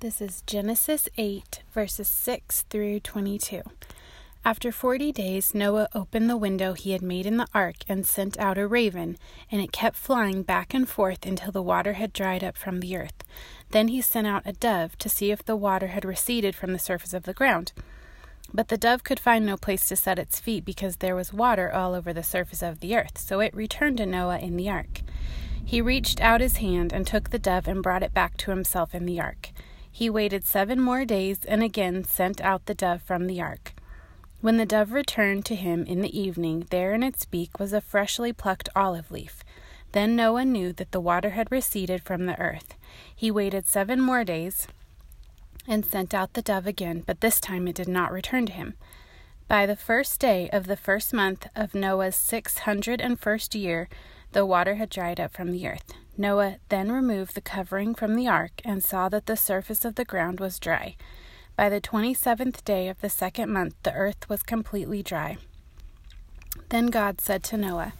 This is Genesis 8, verses 6 through 22. After forty days, Noah opened the window he had made in the ark and sent out a raven, and it kept flying back and forth until the water had dried up from the earth. Then he sent out a dove to see if the water had receded from the surface of the ground. But the dove could find no place to set its feet because there was water all over the surface of the earth, so it returned to Noah in the ark. He reached out his hand and took the dove and brought it back to himself in the ark. He waited seven more days and again sent out the dove from the ark. When the dove returned to him in the evening, there in its beak was a freshly plucked olive leaf. Then Noah knew that the water had receded from the earth. He waited seven more days and sent out the dove again, but this time it did not return to him. By the first day of the first month of Noah's six hundred and first year, the water had dried up from the earth. Noah then removed the covering from the ark and saw that the surface of the ground was dry. By the twenty seventh day of the second month, the earth was completely dry. Then God said to Noah,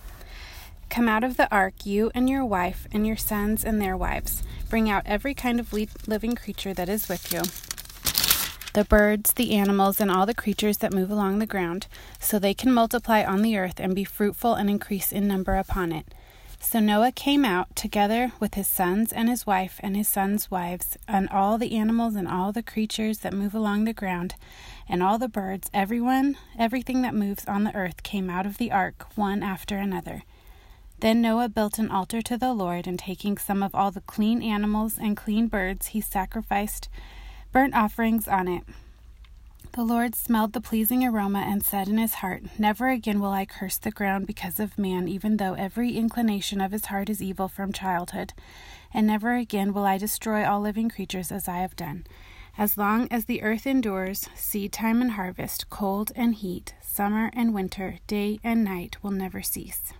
Come out of the ark, you and your wife, and your sons and their wives. Bring out every kind of living creature that is with you the birds, the animals, and all the creatures that move along the ground, so they can multiply on the earth and be fruitful and increase in number upon it. So Noah came out together with his sons and his wife and his sons' wives, and all the animals and all the creatures that move along the ground, and all the birds, everyone, everything that moves on the earth came out of the ark, one after another. Then Noah built an altar to the Lord, and taking some of all the clean animals and clean birds, he sacrificed burnt offerings on it. The Lord smelled the pleasing aroma and said in his heart, Never again will I curse the ground because of man, even though every inclination of his heart is evil from childhood. And never again will I destroy all living creatures as I have done. As long as the earth endures, seed time and harvest, cold and heat, summer and winter, day and night will never cease.